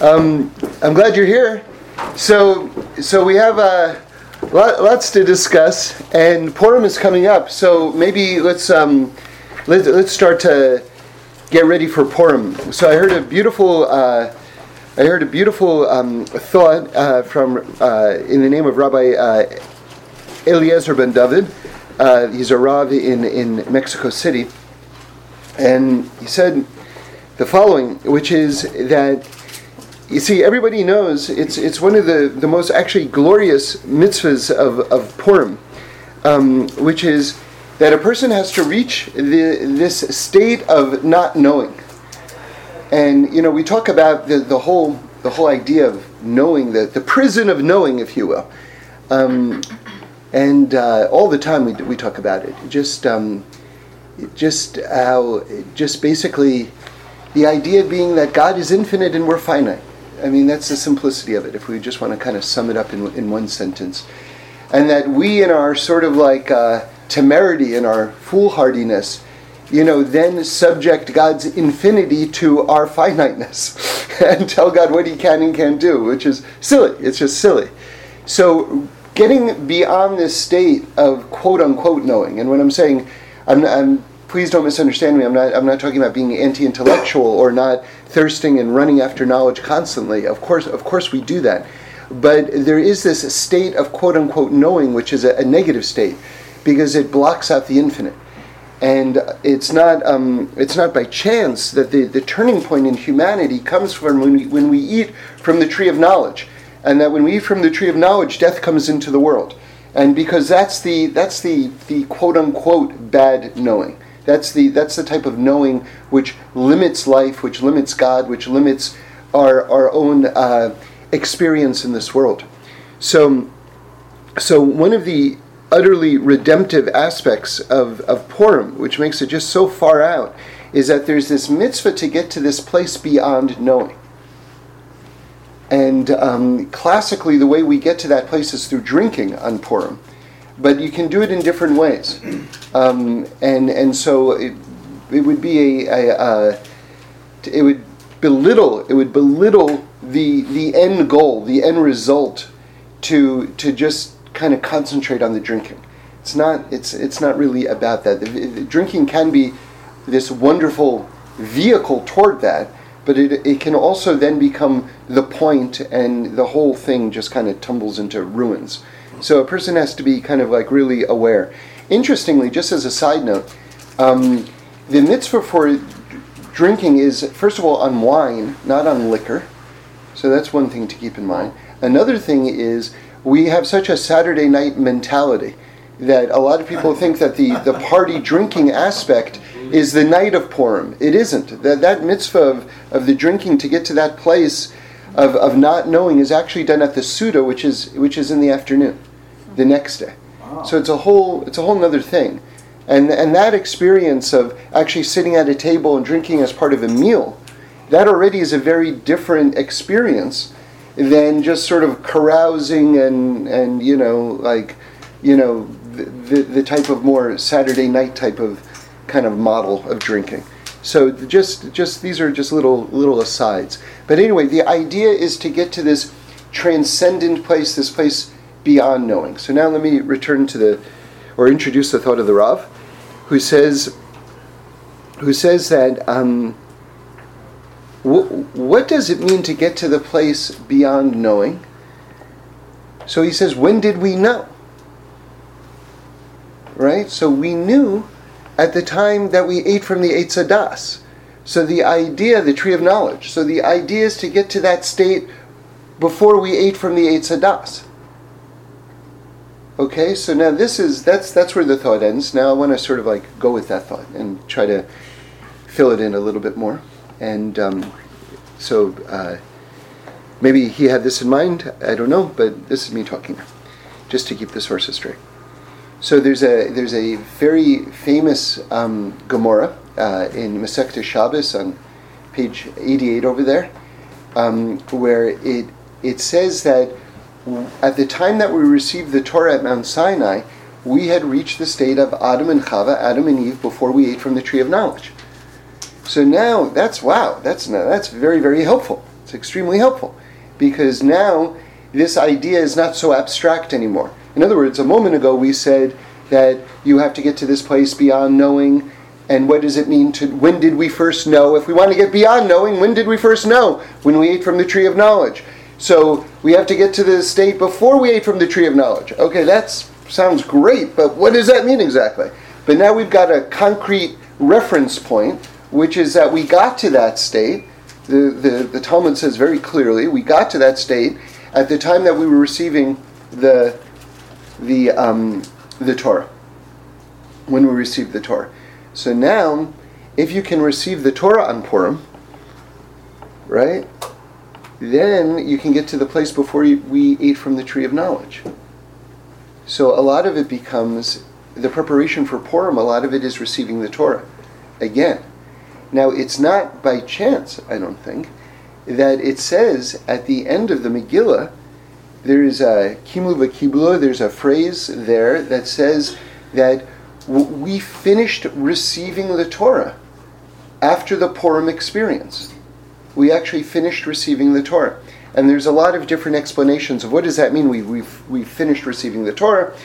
Um, I'm glad you're here. So, so we have uh, lot, lots to discuss, and Purim is coming up. So maybe let's um, let, let's start to get ready for Purim. So I heard a beautiful. Uh, I heard a beautiful um, thought uh, from uh, in the name of Rabbi uh, Eliezer ben David. Uh, he's a Rav in, in Mexico City. And he said the following, which is that you see, everybody knows it's, it's one of the, the most actually glorious mitzvahs of, of Purim, um, which is that a person has to reach the, this state of not knowing. And you know, we talk about the, the whole the whole idea of knowing, the, the prison of knowing, if you will. Um, and uh, all the time we, we talk about it. Just um, just how just basically the idea being that God is infinite and we're finite. I mean, that's the simplicity of it, if we just want to kind of sum it up in, in one sentence. And that we, in our sort of like uh, temerity and our foolhardiness, you know, then subject God's infinity to our finiteness and tell God what He can and can't do, which is silly. It's just silly. So, getting beyond this state of quote unquote knowing, and when I'm saying, I'm, I'm please don't misunderstand me. I'm not, I'm not talking about being anti intellectual or not thirsting and running after knowledge constantly. Of course, of course, we do that. But there is this state of quote unquote knowing, which is a, a negative state because it blocks out the infinite. And it's not, um, it's not by chance that the, the turning point in humanity comes from when we, when we eat from the tree of knowledge. And that when we eat from the tree of knowledge, death comes into the world. And because that's the, that's the, the quote unquote bad knowing. That's the that's the type of knowing which limits life, which limits God, which limits our our own uh, experience in this world. So, so one of the utterly redemptive aspects of, of Purim, which makes it just so far out, is that there's this mitzvah to get to this place beyond knowing. And um, classically, the way we get to that place is through drinking on Purim but you can do it in different ways. Um, and and so it, it would be a, a, a, it would belittle it would belittle the the end goal, the end result, to to just kind of concentrate on the drinking. It's not it's it's not really about that. The, the drinking can be this wonderful vehicle toward that, but it, it can also then become the point and the whole thing just kind of tumbles into ruins. So a person has to be kind of like really aware. Interestingly, just as a side note, um, the mitzvah for drinking is, first of all, on wine, not on liquor. So that's one thing to keep in mind. Another thing is we have such a Saturday night mentality that a lot of people think that the, the party drinking aspect is the night of Purim. It isn't. That, that mitzvah of, of the drinking to get to that place of, of not knowing is actually done at the Suda, which is, which is in the afternoon the next day. Wow. So it's a whole it's a whole other thing. And and that experience of actually sitting at a table and drinking as part of a meal, that already is a very different experience than just sort of carousing and and you know like you know the, the, the type of more Saturday night type of kind of model of drinking. So just just these are just little little asides. But anyway, the idea is to get to this transcendent place, this place beyond knowing. So now let me return to the, or introduce the thought of the Rav, who says, who says that um, what does it mean to get to the place beyond knowing? So he says, when did we know? Right? So we knew at the time that we ate from the Eitz Das. So the idea, the tree of knowledge. So the idea is to get to that state before we ate from the Eitz Das. Okay, so now this is that's that's where the thought ends. Now I want to sort of like go with that thought and try to fill it in a little bit more. And um, so uh, maybe he had this in mind. I don't know, but this is me talking, just to keep the sources straight. So there's a there's a very famous um, Gemara uh, in Masechta Shabbos on page 88 over there, um, where it it says that at the time that we received the Torah at Mount Sinai, we had reached the state of Adam and Chava, Adam and Eve, before we ate from the tree of knowledge. So now that's wow, that's that's very very helpful. It's extremely helpful because now this idea is not so abstract anymore. In other words, a moment ago we said that you have to get to this place beyond knowing. And what does it mean to, when did we first know? If we want to get beyond knowing, when did we first know? When we ate from the tree of knowledge. So we have to get to the state before we ate from the tree of knowledge. Okay, that sounds great, but what does that mean exactly? But now we've got a concrete reference point, which is that we got to that state. The, the, the Talmud says very clearly, we got to that state at the time that we were receiving the, the, um, the Torah, when we received the Torah. So now, if you can receive the Torah on Purim, right, then you can get to the place before we ate from the tree of knowledge. So a lot of it becomes the preparation for Purim, a lot of it is receiving the Torah again. Now, it's not by chance, I don't think, that it says at the end of the Megillah, there's a kiymu v'kiblu, there's a phrase there that says that we finished receiving the Torah after the Purim experience. We actually finished receiving the Torah. And there's a lot of different explanations of what does that mean we, we've, we finished receiving the Torah.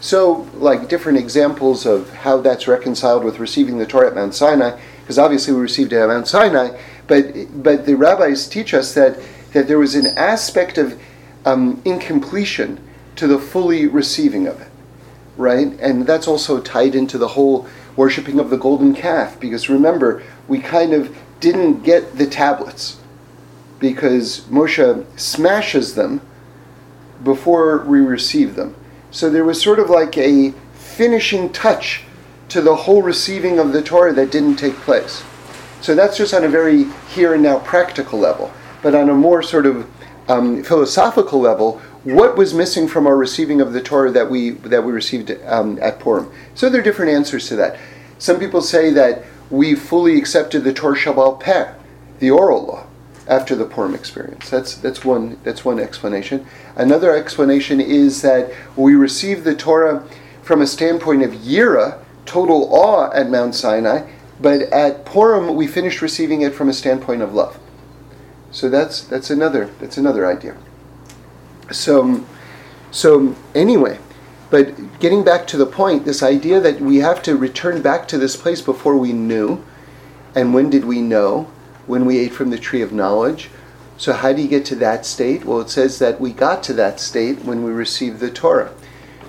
So, like different examples of how that's reconciled with receiving the Torah at Mount Sinai, because obviously we received it at Mount Sinai, but but the rabbis teach us that that there was an aspect of um, incompletion to the fully receiving of it, right? And that's also tied into the whole worshiping of the golden calf, because remember we kind of didn't get the tablets because Moshe smashes them before we receive them. So there was sort of like a finishing touch to the whole receiving of the Torah that didn't take place. So that's just on a very here and now practical level. But on a more sort of um, philosophical level, what was missing from our receiving of the Torah that we that we received um, at Purim? So there are different answers to that. Some people say that we fully accepted the Torah Sheba'al Peh, the oral law after the Purim experience. That's that's one that's one explanation. Another explanation is that we received the Torah from a standpoint of yira, total awe at Mount Sinai, but at Purim we finished receiving it from a standpoint of love. So that's that's another that's another idea. So so anyway, but getting back to the point, this idea that we have to return back to this place before we knew, and when did we know? when we ate from the tree of knowledge. So, how do you get to that state? Well, it says that we got to that state when we received the Torah.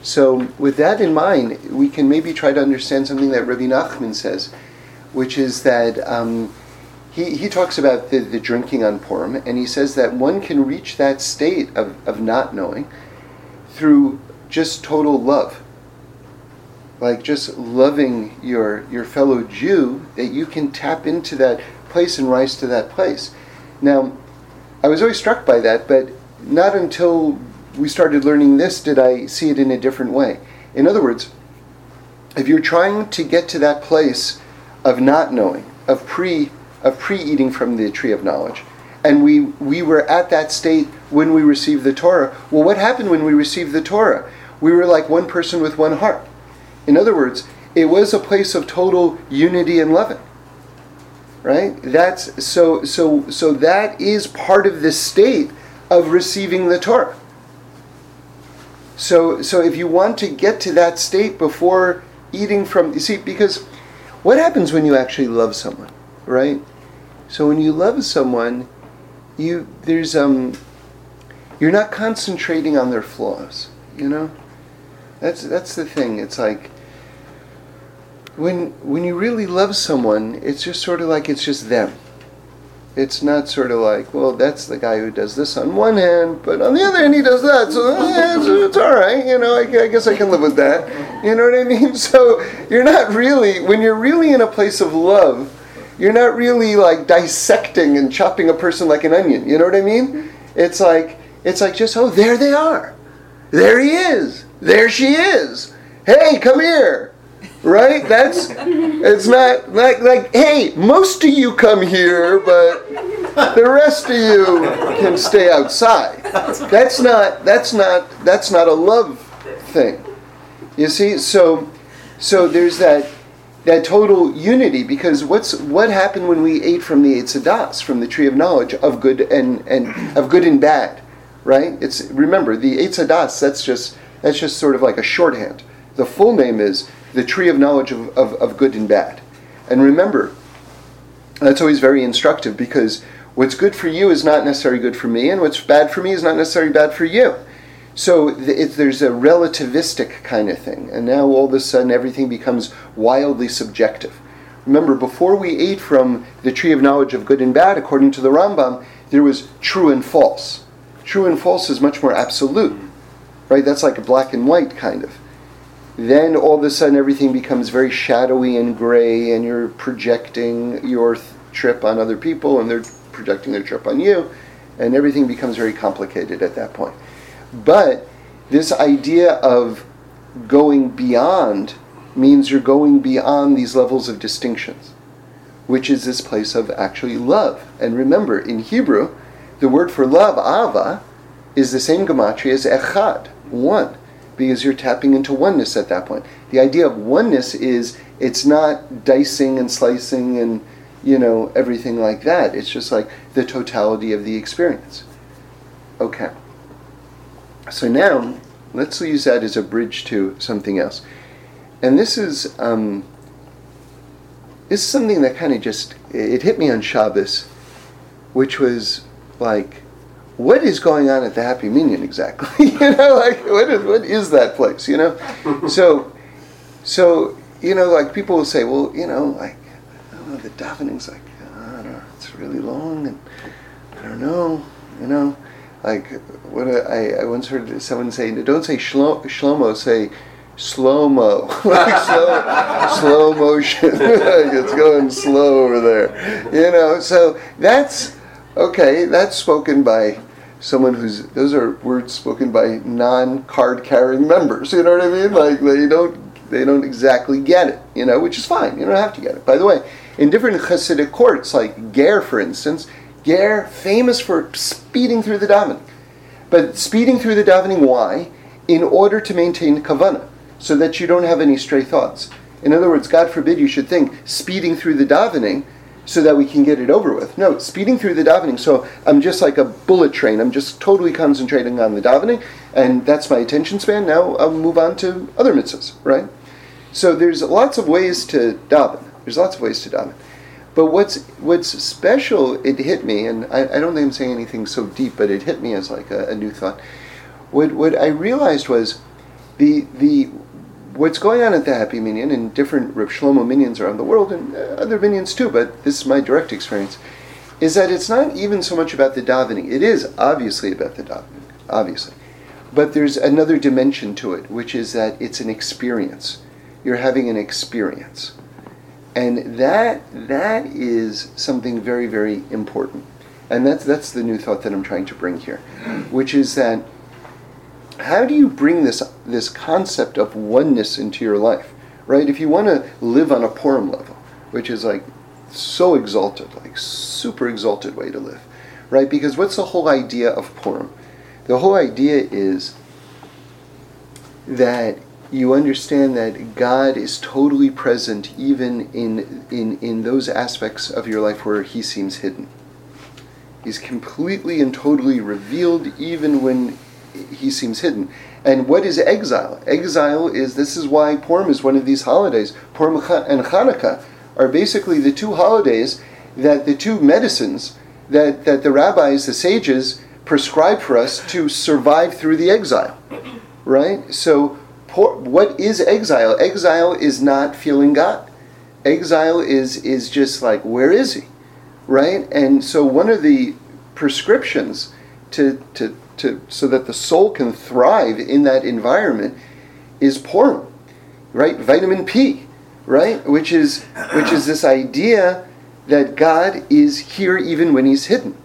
So, with that in mind, we can maybe try to understand something that Rabbi Nachman says, which is that um, he, he talks about the, the drinking on Purim, and he says that one can reach that state of, of not knowing through just total love. Like just loving your, your fellow Jew, that you can tap into that place and rise to that place. Now, I was always struck by that, but not until we started learning this did I see it in a different way. In other words, if you're trying to get to that place of not knowing, of pre of pre-eating from the tree of knowledge, and we we were at that state when we received the Torah. Well, what happened when we received the Torah? We were like one person with one heart. In other words, it was a place of total unity and loving right that's so so so that is part of the state of receiving the torah so so if you want to get to that state before eating from you see because what happens when you actually love someone right so when you love someone you there's um you're not concentrating on their flaws you know that's that's the thing it's like when when you really love someone, it's just sort of like it's just them. It's not sort of like, well, that's the guy who does this on one hand, but on the other hand he does that, so eh, it's, it's all right. You know, I, I guess I can live with that. You know what I mean? So you're not really when you're really in a place of love. You're not really like dissecting and chopping a person like an onion. You know what I mean? Mm-hmm. It's like it's like just oh there they are, there he is, there she is. Hey, come here right? That's it's not like like hey, most of you come here, but the rest of you can stay outside. That's not that's not that's not a love thing. You see, so so there's that that total unity because what's what happened when we ate from the Hadas, from the tree of knowledge of good and, and of good and bad, right? It's remember the Hadas, that's just that's just sort of like a shorthand. The full name is the tree of knowledge of, of, of good and bad. And remember, that's always very instructive because what's good for you is not necessarily good for me, and what's bad for me is not necessarily bad for you. So there's a relativistic kind of thing, and now all of a sudden everything becomes wildly subjective. Remember, before we ate from the tree of knowledge of good and bad, according to the Rambam, there was true and false. True and false is much more absolute, right? That's like a black and white kind of. Then all of a sudden everything becomes very shadowy and gray, and you're projecting your th- trip on other people, and they're projecting their trip on you, and everything becomes very complicated at that point. But this idea of going beyond means you're going beyond these levels of distinctions, which is this place of actually love. And remember, in Hebrew, the word for love, ava, is the same gematria as echad, one, because you're tapping into oneness at that point. The idea of oneness is it's not dicing and slicing and you know everything like that. It's just like the totality of the experience. Okay. So now, let's use that as a bridge to something else. And this is um, this is something that kind of just it hit me on Shabbos, which was like, what is going on at the Happy Minyan exactly? you know, like what is what is that place? You know, so so you know, like people will say, well, you know, like I don't know, the davening's like I don't know, it's really long, and I don't know, you know like what I, I once heard someone say, don't say shlo, shlomo, say slow mo, like slow, slow motion. it's going slow over there, you know. So that's okay. That's spoken by someone who's. Those are words spoken by non-card carrying members. You know what I mean? Like they don't they don't exactly get it, you know, which is fine. You don't have to get it. By the way, in different Hasidic courts, like Ger, for instance, Ger, famous for speeding through the davening. But speeding through the davening, why? In order to maintain kavana, so that you don't have any stray thoughts. In other words, God forbid you should think speeding through the davening so that we can get it over with. No, speeding through the davening. So I'm just like a bullet train. I'm just totally concentrating on the davening, and that's my attention span. Now I'll move on to other mitzvahs, right? So there's lots of ways to daven. There's lots of ways to daven. But what's what's special, it hit me, and I, I, don't think I'm saying anything so deep, but it hit me as like a, a new thought. What what I realized was the the what's going on at the Happy Minyan and different Reb Shlomo Minyans around the world and uh, other minions too, but this is my direct experience, is that it's not even so much about the davening. It is obviously about the davening, obviously. But there's another dimension to it, which is that it's an experience. You're having an experience. And that that is something very, very important. And that's that's the new thought that I'm trying to bring here, which is that how do you bring this this concept of oneness into your life? Right? If you want to live on a Purim level, which is like so exalted, like super exalted way to live, right? Because what's the whole idea of Purim? The whole idea is that you understand that God is totally present even in, in, in those aspects of your life where He seems hidden. He's completely and totally revealed even when He seems hidden. And what is exile? Exile is this is why Purim is one of these holidays. Purim and Hanukkah are basically the two holidays that the two medicines that, that the rabbis, the sages, prescribe for us to survive through the exile. Right? So what is exile? Exile is not feeling God. Exile is is just like where is he, right? And so one of the prescriptions to to to so that the soul can thrive in that environment is Purim, right? Vitamin P, right? Which is which is this idea that God is here even when He's hidden,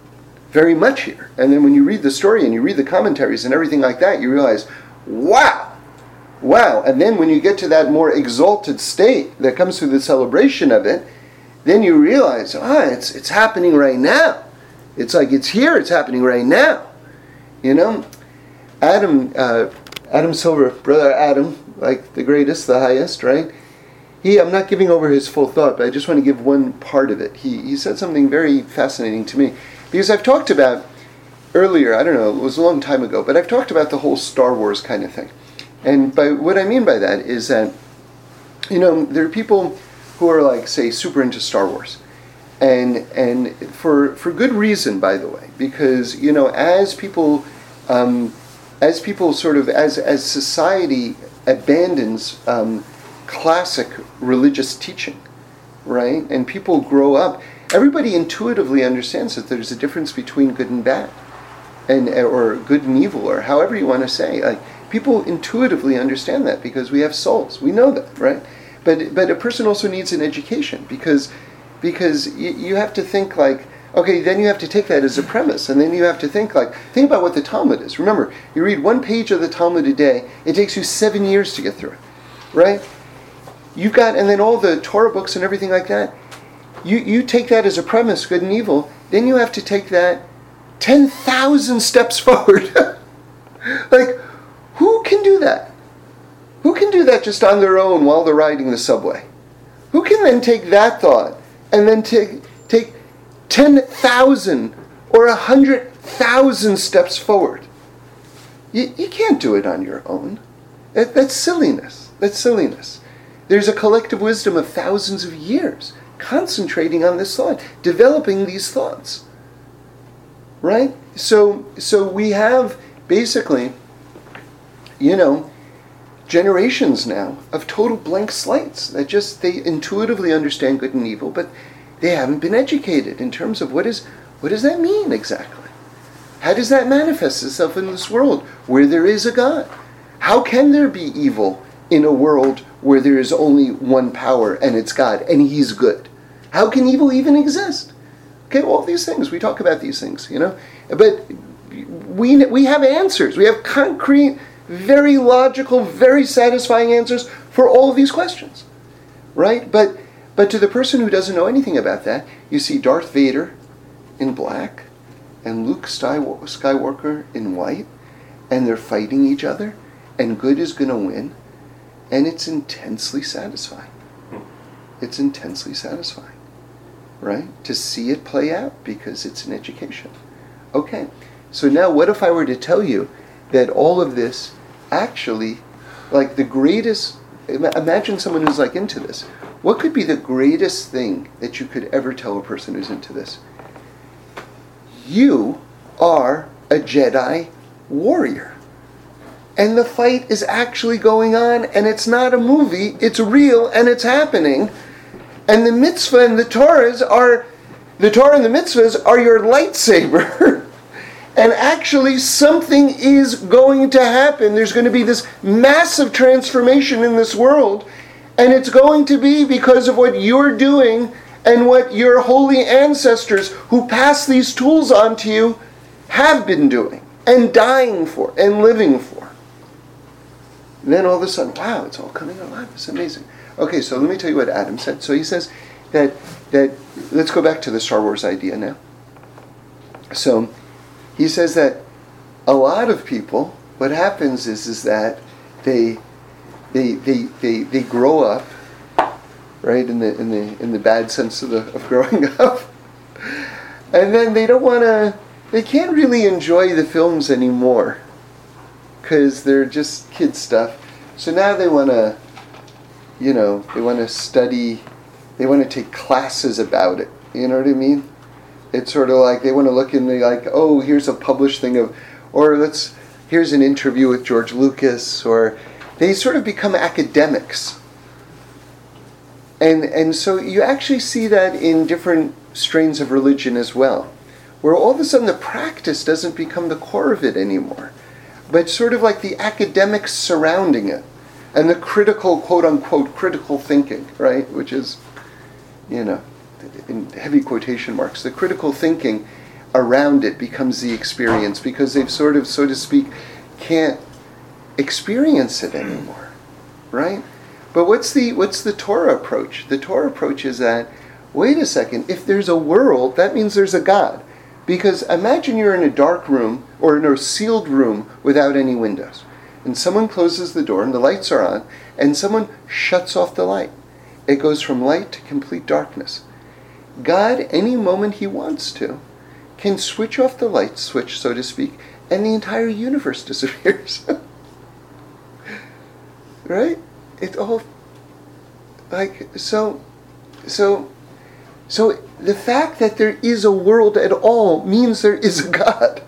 very much here. And then when you read the story and you read the commentaries and everything like that, you realize, wow Wow. And then when you get to that more exalted state that comes through the celebration of it, then you realize, ah, it's, it's happening right now. It's like it's here, it's happening right now. You know? Adam, uh, Adam Silver, brother Adam, like the greatest, the highest, right? he, I'm not giving over his full thought, but I just want to give one part of it. He, he said something very fascinating to me. Because I've talked about earlier, I don't know, it was a long time ago, but I've talked about the whole Star Wars kind of thing. And by what I mean by that is that, you know, there are people who are like, say, super into Star Wars. And, and for, for good reason, by the way, because, you know, as people, um, as people sort of, as, as society abandons um, classic religious teaching, right? And people grow up. Everybody intuitively understands that there's a difference between good and bad, and or good and evil, or however you want to say. Like people intuitively understand that because we have souls. We know that, right? But but a person also needs an education because because you, you have to think like okay then you have to take that as a premise and then you have to think like think about what the talmud is remember you read one page of the talmud a day it takes you seven years to get through it right You've got, and then all the Torah books and everything like that. You, you take that as a premise, good and evil. Then you have to take that 10,000 steps forward. like, who can do that? Who can do that just on their own while they're riding the subway? Who can then take that thought and then take, take 10,000 or 100,000 steps forward? You, you can't do it on your own. That, that's silliness. That's silliness. There's a collective wisdom of thousands of years concentrating on this thought, developing these thoughts. Right? So so we have basically you know generations now of total blank slates that just they intuitively understand good and evil, but they haven't been educated in terms of what is what does that mean exactly? How does that manifest itself in this world where there is a God? How can there be evil in a world where there is only one power and it's God and He's good? How can evil even exist? Okay, all these things we talk about these things, you know, but we we have answers. We have concrete, very logical, very satisfying answers for all of these questions, right? But but to the person who doesn't know anything about that, you see Darth Vader in black and Luke Skywalker in white, and they're fighting each other, and good is going to win and it's intensely satisfying. It's intensely satisfying, right? To see it play out because it's an education. Okay, so now what if I were to tell you that all of this actually, like the greatest, imagine someone who's like into this. What could be the greatest thing that you could ever tell a person who's into this? You are a Jedi warrior and the fight is actually going on, and it's not a movie, it's real, and it's happening. And the mitzvah and the Torahs are, the Torah and the mitzvahs are your lightsaber. and actually, something is going to happen. There's going to be this massive transformation in this world, and it's going to be because of what you're doing and what your holy ancestors who passed these tools on to you have been doing and dying for and living for. And then all of a sudden, wow, it's all coming alive. It's amazing. Okay, so let me tell you what Adam said. So he says that that let's go back to the Star Wars idea now. So he says that a lot of people, what happens is is that they they they they, they grow up, right, in the in the in the bad sense of the of growing up. And then they don't wanna they can't really enjoy the films anymore because they're just kid stuff. So now they want to, you know, they want to study, they want to take classes about it. You know what I mean? It's sort of like they want to look in the like, oh, here's a published thing of, or let's, here's an interview with George Lucas, or they sort of become academics. And, and so you actually see that in different strains of religion as well, where all of a sudden the practice doesn't become the core of it anymore but sort of like the academics surrounding it and the critical, quote unquote, critical thinking, right? Which is, you know, in heavy quotation marks, the critical thinking around it becomes the experience because they've sort of, so to speak, can't experience it anymore, right? But what's the what's the Torah approach? The Torah approach is that wait a second, if there's a world, that means there's a God. Because imagine you're in a dark room or in a sealed room without any windows. And someone closes the door and the lights are on, and someone shuts off the light. it goes from light to complete darkness. God, any moment He wants to, can switch off the light switch, so to speak, and the entire universe disappears. right? It all like so so so the fact that there is a world at all means there is a God.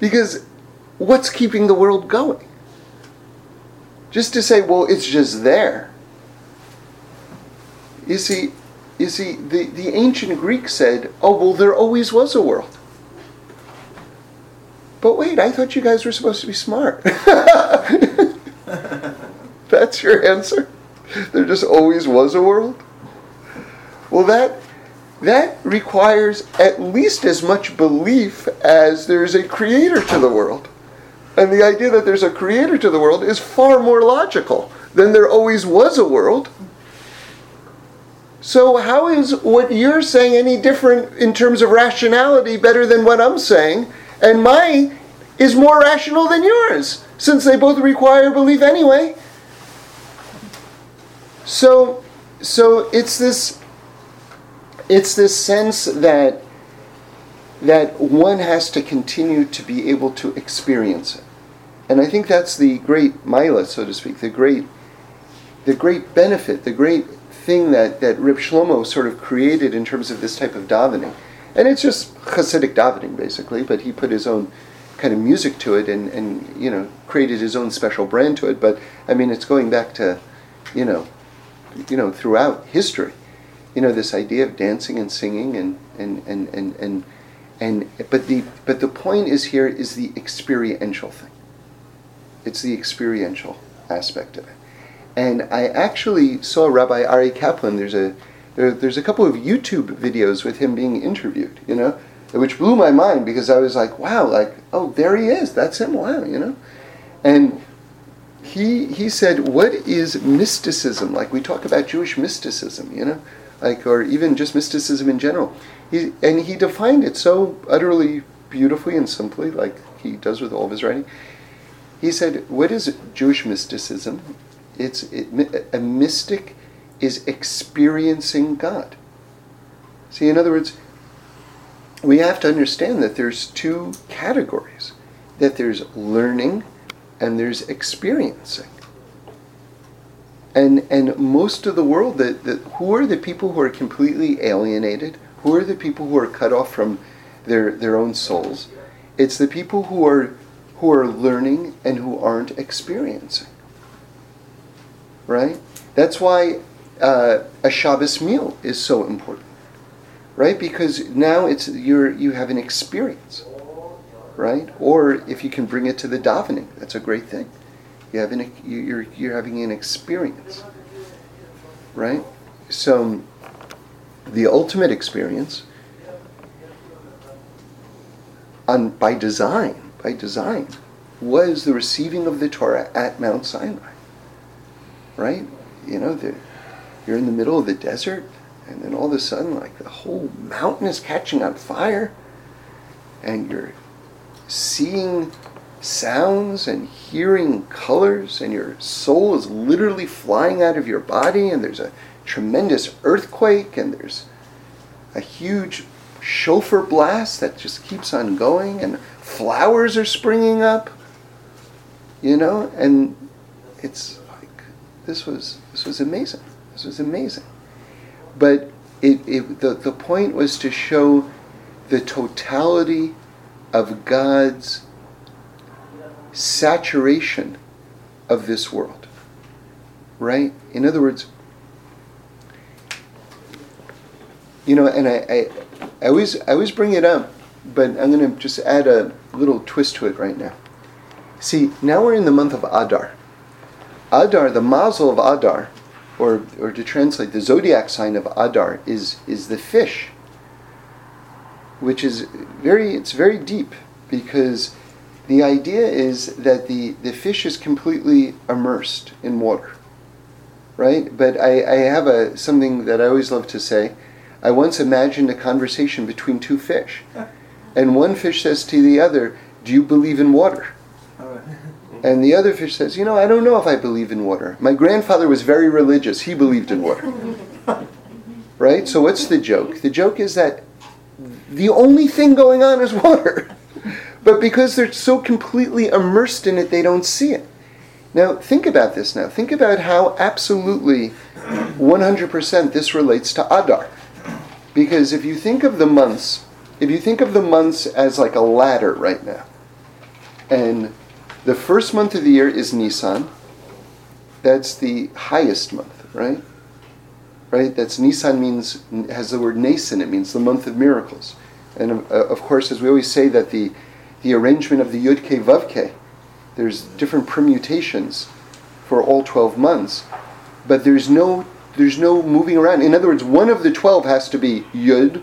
Because what's keeping the world going? Just to say, well, it's just there. You see, you see, the, the ancient Greeks said, oh, well, there always was a world. But wait, I thought you guys were supposed to be smart. That's your answer? There just always was a world? Well, that, that requires at least as much belief as there is a creator to the world. And the idea that there's a creator to the world is far more logical than there always was a world. So, how is what you're saying any different in terms of rationality better than what I'm saying? And mine is more rational than yours, since they both require belief anyway. So, so it's this, it's this sense that that one has to continue to be able to experience it. And I think that's the great mila, so to speak, the great, the great benefit, the great thing that, that Reb Shlomo sort of created in terms of this type of davening. And it's just Hasidic davening, basically, but he put his own kind of music to it and, and, you know, created his own special brand to it. But, I mean, it's going back to, you know, you know, throughout history. You know, this idea of dancing and singing and, and, and, and, and, and but the but the point is here is the experiential thing. It's the experiential aspect of it. And I actually saw Rabbi Aryeh Kaplan. There's a there, there's a couple of YouTube videos with him being interviewed. You know, which blew my mind because I was like, wow, like oh there he is. That's him. Wow, you know, and he he said, what is mysticism? Like we talk about Jewish mysticism, you know, like or even just mysticism in general. He and he defined it so utterly beautifully and simply, like he does with all of his writing. He said, "What is Jewish mysticism? It's it, a mystic is experiencing God. See, in other words, we have to understand that there's two categories: that there's learning, and there's experiencing. And and most of the world, that who are the people who are completely alienated? Who are the people who are cut off from their their own souls? It's the people who are who are learning and who aren't experiencing. Right? That's why uh, a Shabbos meal is so important. Right? Because now it's you're you have an experience. Right? Or if you can bring it to the davening, that's a great thing. You have an, you're you're having an experience. Right? So the ultimate experience on by design by design, was the receiving of the Torah at Mount Sinai. Right? You know, the, you're in the middle of the desert, and then all of a sudden, like the whole mountain is catching on fire, and you're seeing sounds and hearing colors, and your soul is literally flying out of your body, and there's a tremendous earthquake, and there's a huge shofar blast that just keeps on going, and flowers are springing up, you know, and it's this was this was amazing. This was amazing. But it, it the, the point was to show the totality of God's saturation of this world. Right? In other words, you know, and I, I, I always I always bring it up but I'm going to just add a little twist to it right now. See, now we're in the month of Adar. Adar, the mazel of Adar, or, or to translate, the zodiac sign of Adar is, is the fish, which is very, it's very deep because the idea is that the, the fish is completely immersed in water, right? But I, I have a, something that I always love to say. I once imagined a conversation between two fish and one fish says to the other, Do you believe in water? And the other fish says, You know, I don't know if I believe in water. My grandfather was very religious, he believed in water. right? So, what's the joke? The joke is that the only thing going on is water. but because they're so completely immersed in it, they don't see it. Now, think about this now. Think about how absolutely 100% this relates to Adar. Because if you think of the months, if you think of the months as like a ladder right now, and the first month of the year is Nisan, that's the highest month, right? Right? That's Nisan means has the word Nason. It means the month of miracles, and uh, of course, as we always say, that the the arrangement of the Yud Ke Vav there's different permutations for all twelve months, but there's no there's no moving around. In other words, one of the twelve has to be Yud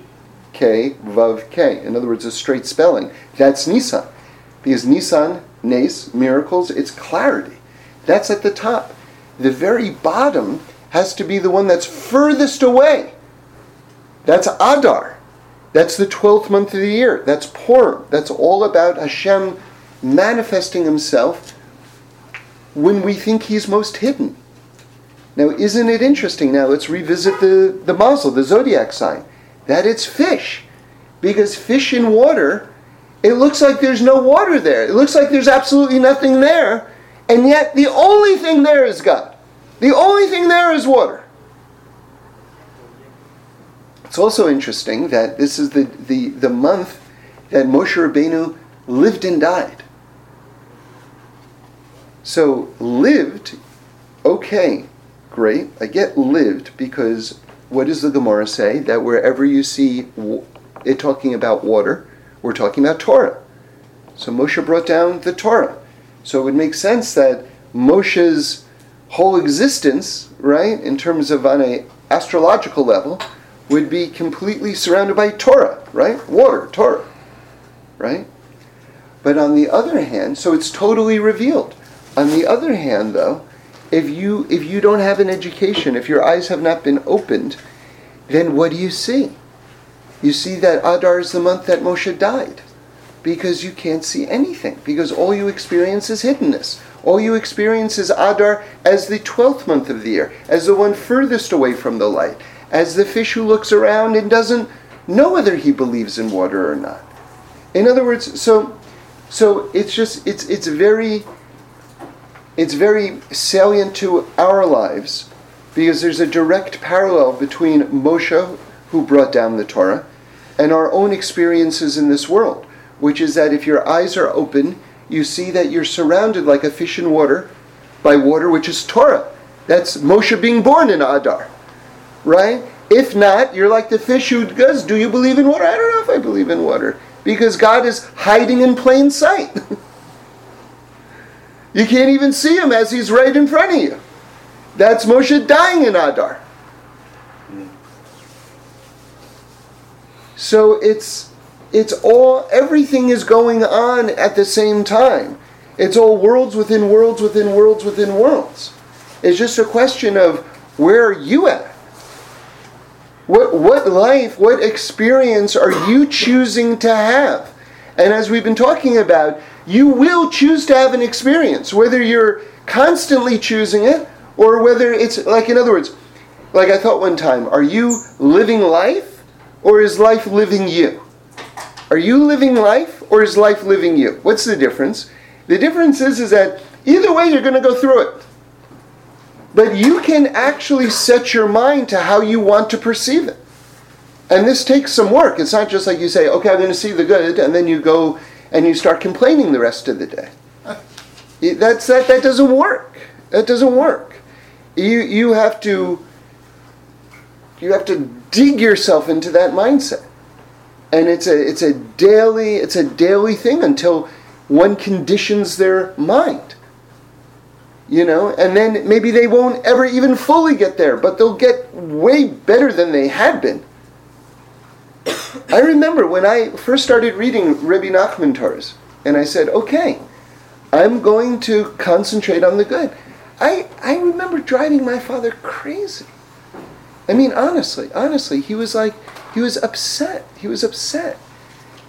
K Vav K. In other words, a straight spelling. That's Nisan, because Nisan Nes miracles. It's clarity. That's at the top. The very bottom has to be the one that's furthest away. That's Adar. That's the 12th month of the year. That's Purim. That's all about Hashem manifesting himself when we think he's most hidden. Now, isn't it interesting? Now, let's revisit the, the mazel, the zodiac sign, that it's fish. Because fish in water, it looks like there's no water there. It looks like there's absolutely nothing there. And yet, the only thing there is God. The only thing there is water. It's also interesting that this is the, the, the month that Moshe Rabbeinu lived and died. So, lived, okay, great. I get lived because what does the Gemara say? That wherever you see it talking about water, we're talking about Torah. So Moshe brought down the Torah. So it would make sense that Moshe's whole existence, right, in terms of on a astrological level, would be completely surrounded by Torah, right? Water, Torah, right? But on the other hand, so it's totally revealed. On the other hand, though, if you if you don't have an education, if your eyes have not been opened, then what do you see? You see that Adar is the month that Moshe died because you can't see anything, because all you experience is hiddenness. All you experience is Adar as the 12th month of the year, as the one furthest away from the light, as the fish who looks around and doesn't know whether he believes in water or not. In other words, so so it's just it's it's very it's very salient to our lives because there's a direct parallel between Moshe, who brought down the Torah, and our own experiences in this world, which is that if your eyes are open, you see that you're surrounded like a fish in water by water, which is Torah. That's Moshe being born in Adar, right? If not, you're like the fish who goes, Do you believe in water? I don't know if I believe in water. Because God is hiding in plain sight. you can't even see him as he's right in front of you. That's Moshe dying in Adar. So it's it's all everything is going on at the same time. It's all worlds within worlds within worlds within worlds. It's just a question of where are you at? What what life, what experience are you choosing to have? And as we've been talking about, you will choose to have an experience, whether you're constantly choosing it or whether it's like in other words, like I thought one time, are you living life or is life living you? Are you living life or is life living you? What's the difference? The difference is, is that either way you're going to go through it. But you can actually set your mind to how you want to perceive it. And this takes some work. It's not just like you say, okay, I'm going to see the good, and then you go and you start complaining the rest of the day. That's, that, that doesn't work. That doesn't work. You, you have to you have to dig yourself into that mindset. And it's a it's a daily it's a daily thing until one conditions their mind. You know, and then maybe they won't ever even fully get there, but they'll get way better than they had been. I remember when I first started reading Rabbi Nachman Torahs, and I said, okay, I'm going to concentrate on the good. I, I remember driving my father crazy. I mean, honestly, honestly, he was like, he was upset. He was upset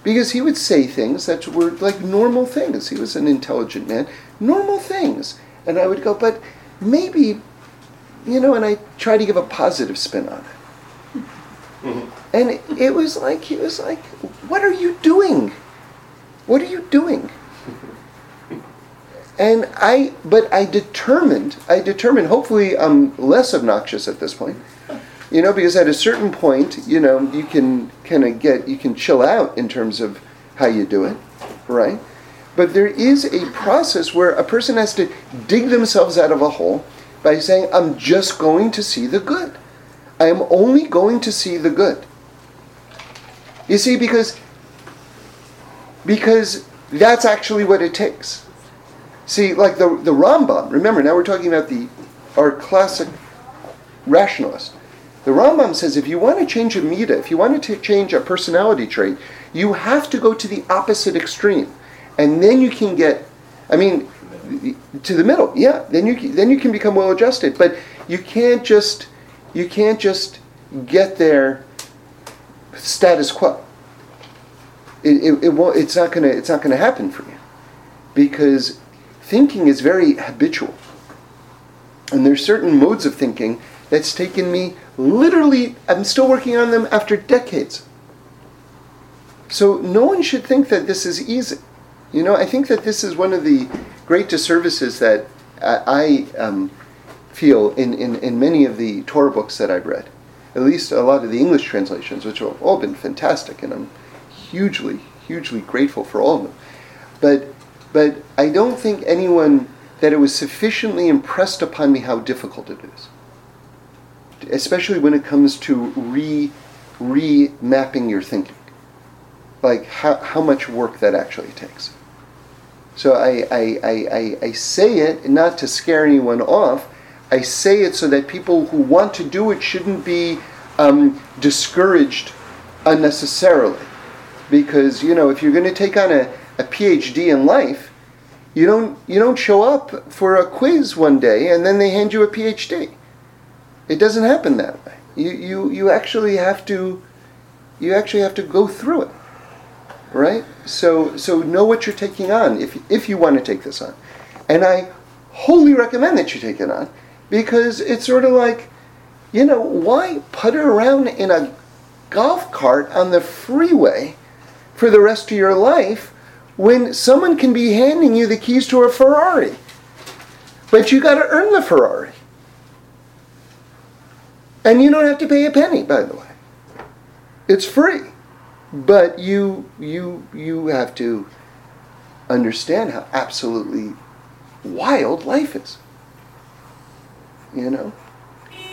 because he would say things that were like normal things. He was an intelligent man, normal things. And I would go, but maybe, you know, and I try to give a positive spin on it. Mm-hmm. And it was like, he was like, what are you doing? What are you doing? And I, but I determined, I determined, hopefully I'm less obnoxious at this point, you know, because at a certain point, you know, you can kind of get, you can chill out in terms of how you do it, right? But there is a process where a person has to dig themselves out of a hole by saying, I'm just going to see the good. I am only going to see the good. You see, because because that's actually what it takes. See, like the the Rambam. Remember, now we're talking about the our classic rationalist. The Rambam says if you want to change a midah, if you want to change a personality trait, you have to go to the opposite extreme, and then you can get. I mean, to the middle. Yeah, then you then you can become well adjusted. But you can't just you can't just get there status quo. It, it, it won't, it's not gonna it's not gonna happen for you because thinking is very habitual. And there's certain modes of thinking that's taken me literally, I'm still working on them after decades. So no one should think that this is easy. You know, I think that this is one of the great disservices that I, um, feel in, in, in many of the Torah books that I've read. At least a lot of the English translations, which have all been fantastic, and I'm hugely, hugely grateful for all of them. But but I don't think anyone that it was sufficiently impressed upon me how difficult it is. Especially when it comes to re remapping your thinking. Like how, how much work that actually takes. So I, I, I, I, I say it not to scare anyone off. I say it so that people who want to do it shouldn't be um, discouraged unnecessarily. Because, you know, if you're going to take on a, a PhD in life, you don't you don't show up for a quiz one day and then they hand you a PhD. It doesn't happen that way. You you you actually have to you actually have to go through it. Right? So so know what you're taking on if if you want to take this on. And I wholly recommend that you take it on because it's sort of like you know, why put putter around in a golf cart on the freeway for the rest of your life when someone can be handing you the keys to a Ferrari. But you got to earn the Ferrari. And you don't have to pay a penny, by the way. It's free. But you you you have to understand how absolutely wild life is. You know?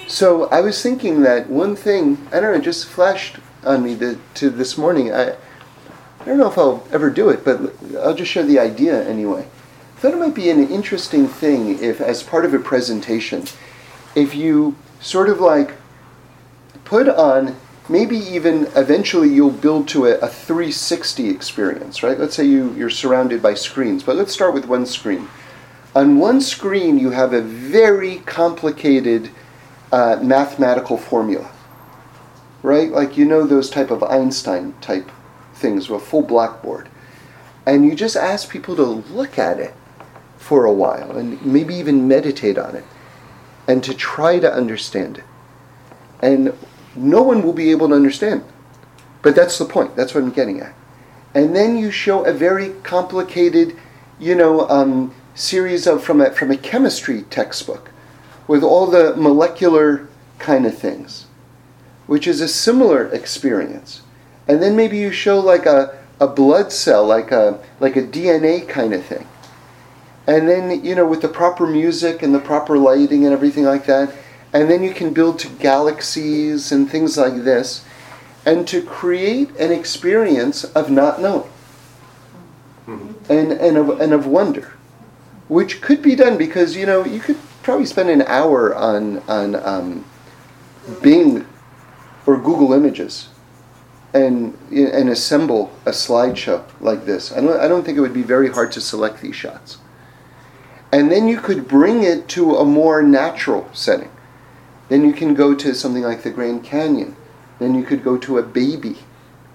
So I was thinking that one thing, I don't know, it just flashed on me to, to this morning. I I don't know if I'll ever do it, but I'll just share the idea anyway. I thought it might be an interesting thing if, as part of a presentation, if you sort of like put on, maybe even eventually you'll build to a, a 360 experience, right? Let's say you, you're surrounded by screens, but let's start with one screen. On one screen, you have a very complicated uh, mathematical formula, right? Like you know those type of Einstein type things with a full blackboard. And you just ask people to look at it for a while and maybe even meditate on it and to try to understand it. And no one will be able to understand. But that's the point. That's what I'm getting at. And then you show a very complicated, you know, um, series of from a from a chemistry textbook with all the molecular kind of things, which is a similar experience and then maybe you show like a, a blood cell, like a like a DNA kind of thing. And then you know with the proper music and the proper lighting and everything like that, and then you can build to galaxies and things like this, and to create an experience of not knowing mm-hmm. and and of and of wonder, which could be done because you know you could probably spend an hour on on um, Bing or Google Images and and assemble a slideshow like this. I don't, I don't think it would be very hard to select these shots. And then you could bring it to a more natural setting. Then you can go to something like the Grand Canyon. Then you could go to a baby,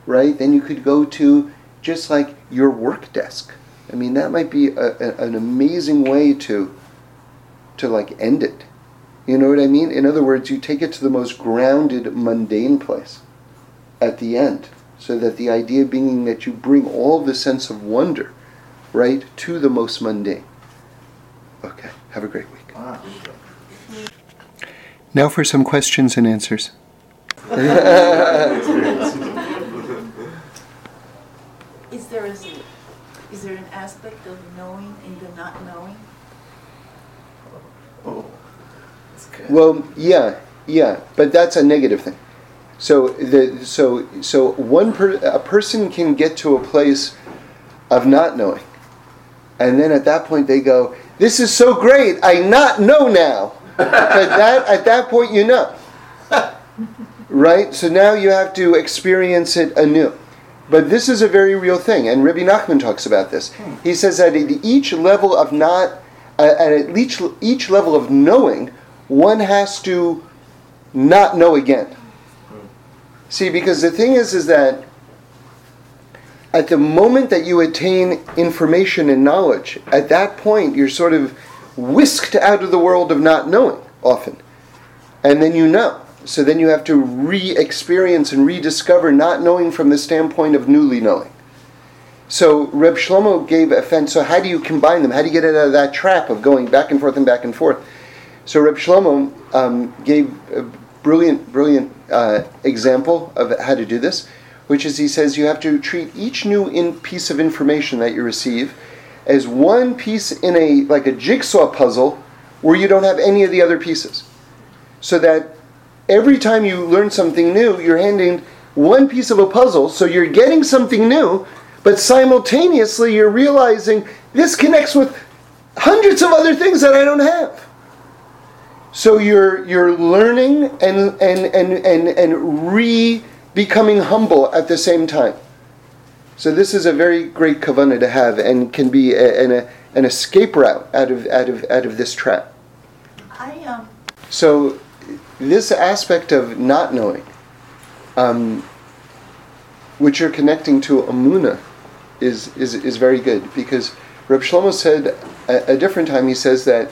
right? Then you could go to just like your work desk. I mean, that might be a, a, an amazing way to to like end it. You know what I mean? In other words, you take it to the most grounded, mundane place at the end, so that the idea being that you bring all the sense of wonder, right, to the most mundane. Okay. Have a great week. Wow. Now for some questions and answers. is there a, is there an aspect of knowing in the not knowing? Oh, that's good. well, yeah, yeah, but that's a negative thing. So the so so one per, a person can get to a place of not knowing, and then at that point they go, "This is so great! I not know now." But that at that point you know, right? So now you have to experience it anew. But this is a very real thing, and Rabbi Nachman talks about this. He says that at each level of not, uh, at each each level of knowing, one has to not know again. See, because the thing is, is that at the moment that you attain information and knowledge, at that point you're sort of whisked out of the world of not knowing often, and then you know. So then you have to re experience and rediscover not knowing from the standpoint of newly knowing. So Reb Shlomo gave a fence. So how do you combine them? How do you get out of that trap of going back and forth and back and forth? So Reb Shlomo um, gave a brilliant, brilliant uh, example of how to do this, which is he says you have to treat each new in piece of information that you receive as one piece in a like a jigsaw puzzle where you don't have any of the other pieces, so that every time you learn something new, you're handing one piece of a puzzle, so you're getting something new, but simultaneously you're realizing this connects with hundreds of other things that I don't have. So you're you're learning and and and and, and re becoming humble at the same time. So this is a very great kavanah to have and can be a, an, a, an escape route out of out of out of this trap. I um. So this aspect of not knowing, um, which you're connecting to Amuna, is, is, is very good because Reb Shlomo said a, a different time, he says that,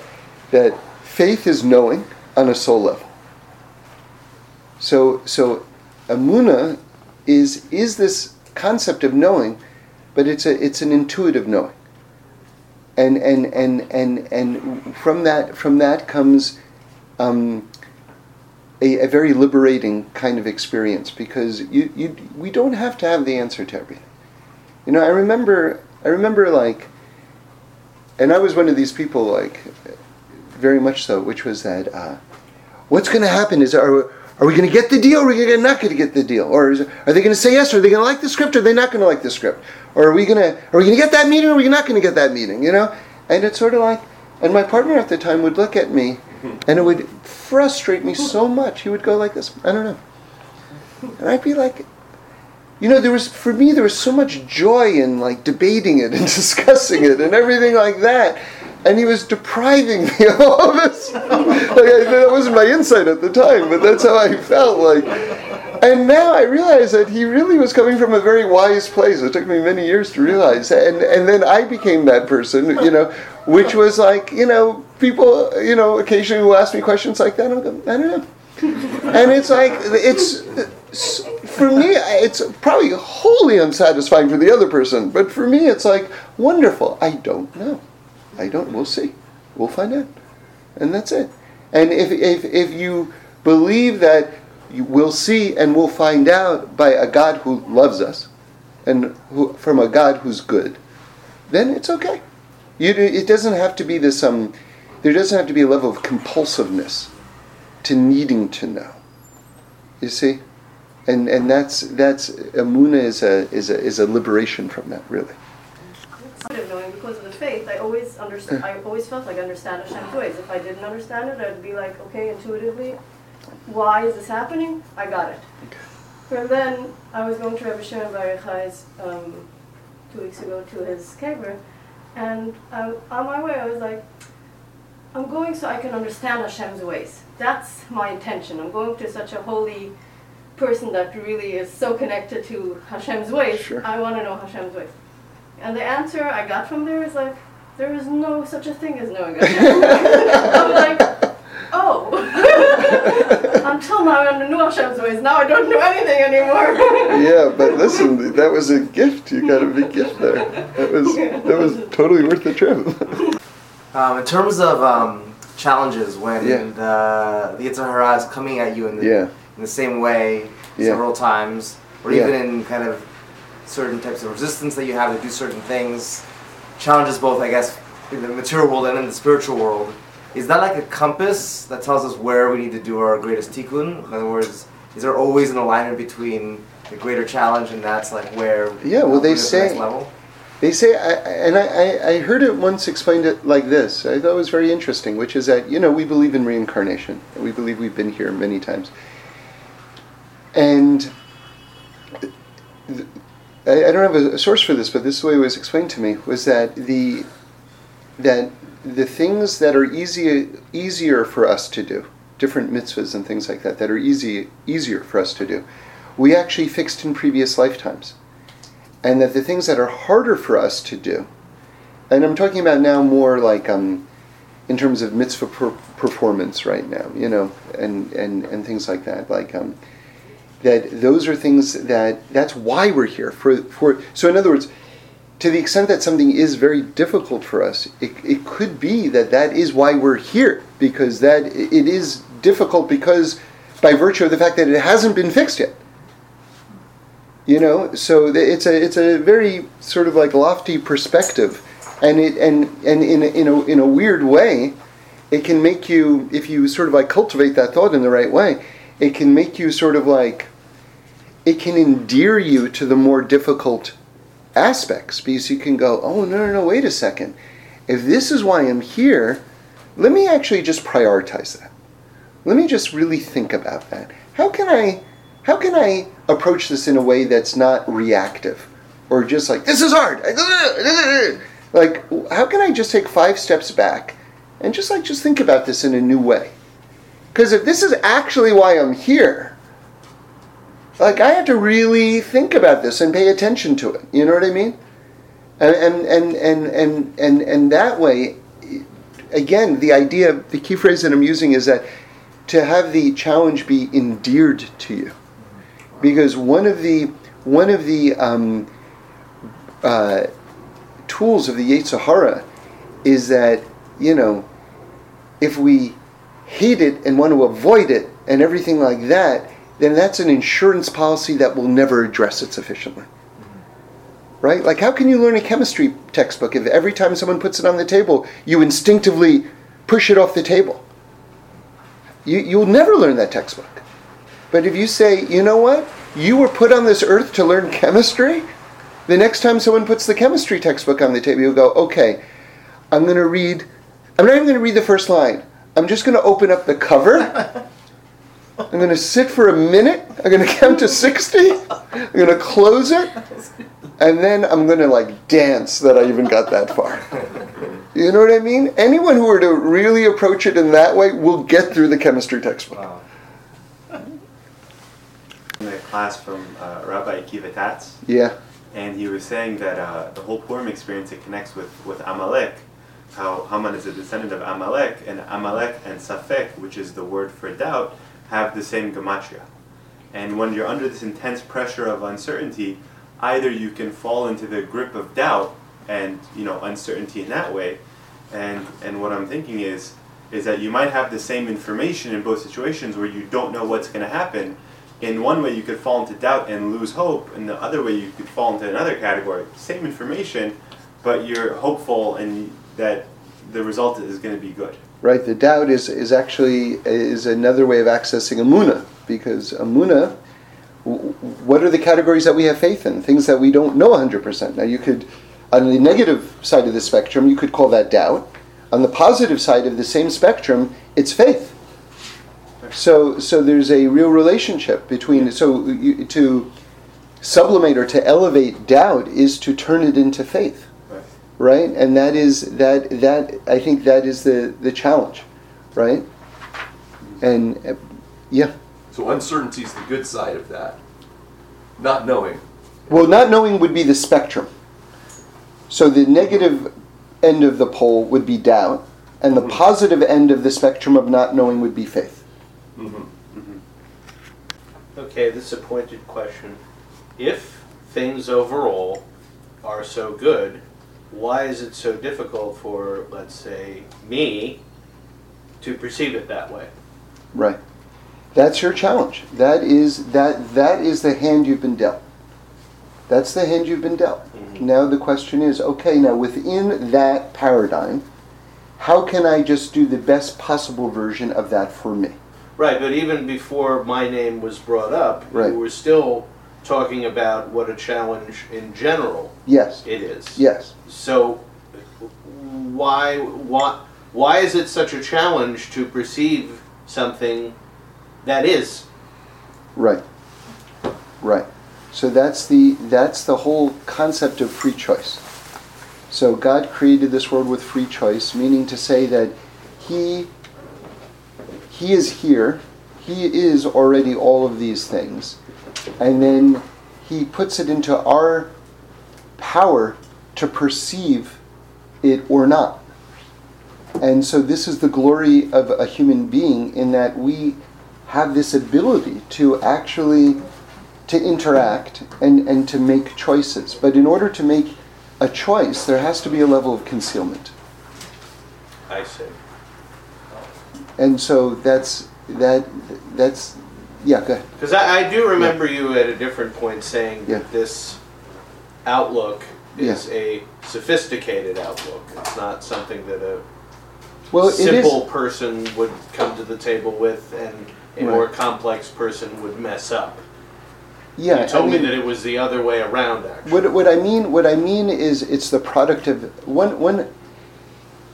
that faith is knowing on a soul level. So, so Amuna is, is this concept of knowing, but it's, a, it's an intuitive knowing. And, and, and, and, and from, that, from that comes um, a, a, very liberating kind of experience because you, you, we don't have to have the answer to everything. You know, I remember, I remember like, and I was one of these people, like, very much so, which was that, uh, what's going to happen is, are, are we going to get the deal or are we gonna, not going to get the deal? Or is, are they going to say yes or are they going to like the script or are they not going to like the script? Or are we going to, are we going to get that meeting or are we not going to get that meeting, you know? And it's sort of like, and my partner at the time would look at me and it would frustrate me so much. He would go like this, I don't know. And I'd be like, you know, there was, for me, there was so much joy in like debating it and discussing it and everything like that. And he was depriving me of all this. like, I, that wasn't my insight at the time, but that's how I felt. Like, and now I realize that he really was coming from a very wise place. It took me many years to realize, and and then I became that person, you know, which was like, you know, people, you know, occasionally will ask me questions like that. I'm going, I don't know. and it's like, it's, for me, it's probably wholly unsatisfying for the other person, but for me, it's like, wonderful. I don't know. I don't, we'll see. We'll find out. And that's it. And if, if, if you believe that will see and we'll find out by a God who loves us and who, from a God who's good, then it's okay. You, it doesn't have to be this um, there doesn't have to be a level of compulsiveness to needing to know. You see, and and that's that's amuna is a is a is a liberation from that really. Because of the faith, I always understand. I always felt like I understand Hashem's ways. If I didn't understand it, I'd be like, okay, intuitively, why is this happening? I got it. And then I was going to Rabbi Shimon Bar Yochai's um, two weeks ago to his kever, and um, on my way I was like, I'm going so I can understand Hashem's ways. That's my intention. I'm going to such a holy person that really is so connected to Hashem's ways, Sure. I want to know Hashem's ways. And the answer I got from there is like, there is no such a thing as knowing Hashem. I'm like, oh. Until now I knew Hashem's ways. Now I don't know anything anymore. Yeah, but listen, that was a gift. You got a big gift there. That was that was totally worth the trip. Um, in terms of um, challenges, when Yeah. the, the Yetzer Hara is coming at you in the, Yeah. in the same way Yeah. several times, or Yeah. even in kind of certain types of resistance that you have to do certain things, challenges both, I guess, in the material world and in the spiritual world. Is that like a compass that tells us where we need to do our greatest tikkun? In other words, is there always an alignment between the greater challenge and that's like where Yeah, well, they to the say- level? They say, I, and I, I, heard it once explained it like this. I thought it was very interesting, which is that you know we believe in reincarnation. We believe we've been here many times, and I, I don't have a, a source for this, but this way it was explained to me was that the that the things that are easier easier for us to do, different mitzvahs and things like that, that are easy easier for us to do, we actually fixed in previous lifetimes. And that the things that are harder for us to do, and I'm talking about now more like um, in terms of mitzvah per- performance right now, you know, and, and, and things like that, like um, that those are things that that's why we're here for for. So in other words, to the extent that something is very difficult for us, it, it could be that that is why we're here because that it is difficult because by virtue of the fact that it hasn't been fixed yet you know so it's a it's a very sort of like lofty perspective and it and and in a, in a in a weird way it can make you if you sort of like cultivate that thought in the right way it can make you sort of like it can endear you to the more difficult aspects because you can go oh no no no wait a second. If this is why i'm here let me actually just prioritize that. Let me just really think about that. How can i how can I approach this in a way that's not reactive or just like this is hard. Like how can I just take five steps back and just like just think about this in a new way? Because if this is actually why I'm here like I have to really think about this and pay attention to it. You know what I mean? And and and and and and, and that way again the idea the key phrase that I'm using is that to have the challenge be endeared to you. Because one of the one of the um, uh, tools of the Yetzer Hara is that you know if we hate it and want to avoid it and everything like that, then that's an insurance policy that will never address it sufficiently. Right? Like, how can you learn a chemistry textbook if every time someone puts it on the table, you instinctively push it off the table? You, you'll never learn that textbook. But if you say, you know what, you were put on this earth to learn chemistry, the next time someone puts the chemistry textbook on the table, you'll go, okay, I'm going to read, I'm not even going to read the first line. I'm just going to open up the cover. I'm going to sit for a minute. I'm going to count to 60. I'm going to close it. And then I'm going to like dance that I even got that far. You know what I mean? Anyone who were to really approach it in that way will get through the chemistry textbook. Wow. in a class from uh, Rabbi Akiva Tatz, Yeah. and he was saying that uh, the whole Purim experience it connects with, with Amalek, how Haman is a descendant of Amalek, and Amalek and Safek, which is the word for doubt, have the same gematria. And when you're under this intense pressure of uncertainty, either you can fall into the grip of doubt and you know uncertainty in that way, and and what I'm thinking is is that you might have the same information in both situations where you don't know what's going to happen. In one way, you could fall into doubt and lose hope. In the other way, you could fall into another category. Same information, but you're hopeful and that the result is going to be good. Right, the doubt is, is actually is another way of accessing amuna because amuna. What are the categories that we have faith in? Things that we don't know 100%. Now, you could, on the negative side of the spectrum, you could call that doubt. On the positive side of the same spectrum, it's faith. So, so there's a real relationship between. So, you, to sublimate or to elevate doubt is to turn it into faith Right. right? And that is that that I think that is the the challenge, right? And uh, yeah, So uncertainty is the good side of that. Not knowing. Well, not knowing would be the spectrum. So the negative end of the pole would be doubt, and the positive end of the spectrum of not knowing would be faith. Okay, this is a pointed question. If things overall are so good, why is it so difficult for, let's say, me to perceive it that way? Right. That's your challenge. That is that that is the hand you've been dealt. That's the hand you've been dealt. Mm-hmm. Now the question is, okay, now within that paradigm, how can I just do the best possible version of that for me? Right, but even before my name was brought up, Right. we were still talking about what a challenge in general Yes. it is. Yes. So why why why is it such a challenge to perceive something that is? Right. Right. So that's the that's the whole concept of free choice. So God created this world with free choice, meaning to say that he he is here, he is already all of these things. And then he puts it into our power to perceive it or not. And so this is the glory of a human being in that we have this ability to actually to interact and, and to make choices. But in order to make a choice, there has to be a level of concealment. I see. And so that's that that's yeah, go ahead. Because I, I do remember you at a different point saying Yeah. that this outlook is a sophisticated outlook. It's not something that a Well simple person would come to the table with and a Right. more complex person would mess up. yeah, you told I mean, me that it was the other way around, actually. What, what I mean what I mean is it's the product of one one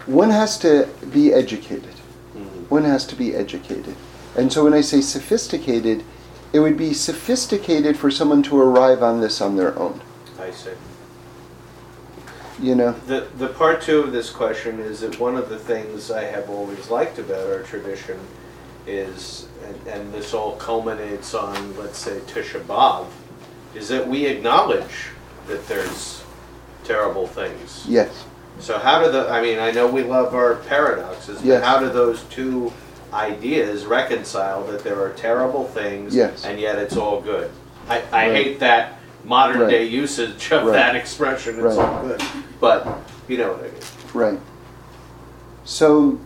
one has to be educated. Mhm. One has to be educated. And so when I say sophisticated, it would be sophisticated for someone to arrive on this on their own. I see. You know? The, the part two of this question is that one of the things I have always liked about our tradition is, and, and this all culminates on, let's say, Tisha B'Av, is that we acknowledge that there's terrible things. Yes. So how do the, I mean, I know we love our paradoxes, Yes. but how do those two ideas reconcile that there are terrible things Yes. and yet it's all good? I, I Right. hate that modern Right. day usage of Right. that expression, it's Right. all good. But, you know what I mean. Right. So,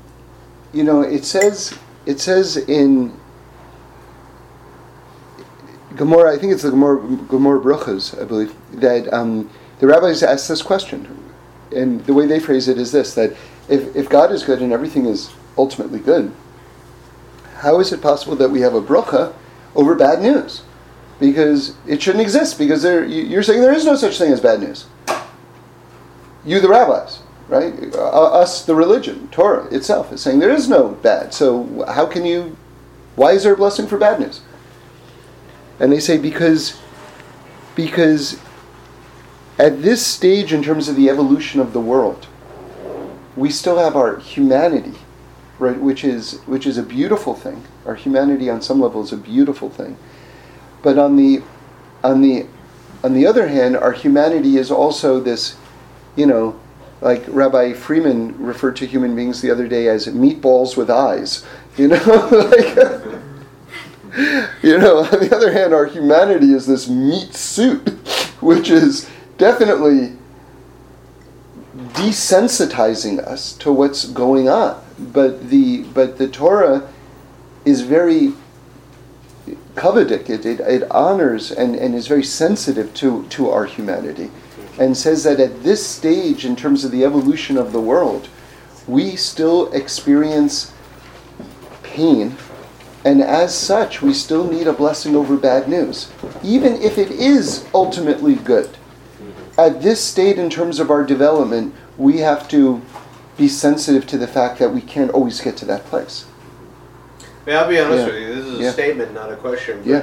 you know, it says it says in Gemara, I think it's the Gemara, Gemara Bruchas, I believe, that um, the rabbis ask this question, and the way they phrase it is this: that if, if God is good and everything is ultimately good, how is it possible that we have a bracha over bad news? Because it shouldn't exist. Because there, you- you're saying there is no such thing as bad news you the rabbis right uh, us the religion torah itself is saying there is no bad so how can you why is there a blessing for bad news and they say because because at this stage in terms of the evolution of the world we still have our humanity right which is which is a beautiful thing our humanity on some level is a beautiful thing but on the on the on the other hand our humanity is also this you know, like Rabbi Freeman referred to human beings the other day as meatballs with eyes. You know, like, you know. On the other hand, our humanity is this meat suit, which is definitely desensitizing us to what's going on. But the but the Torah is very covetic. It, it, it honors and, and is very sensitive to, to our humanity and says that at this stage, in terms of the evolution of the world, we still experience pain, and as such, we still need a blessing over bad news, even if it is ultimately good. At this state, in terms of our development, we have to be sensitive to the fact that we can't always get to that place. I mean, I'll be honest Yeah. with you, this is a Yeah. statement, not a question. But Yeah.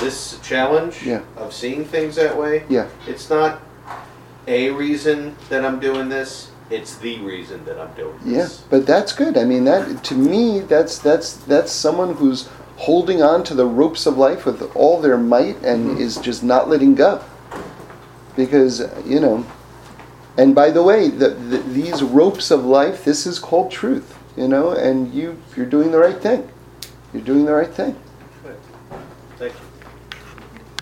This challenge Yeah. of seeing things that way, Yeah. it's not a reason that I'm doing this, it's the reason that I'm doing this. Yeah, but that's good. I mean, that to me, that's that's that's someone who's holding on to the ropes of life with all their might and mm-hmm. is just not letting go. Because, you know, and by the way, the, the, these ropes of life, this is called truth, you know, and you, you're doing the right thing. You're doing the right thing.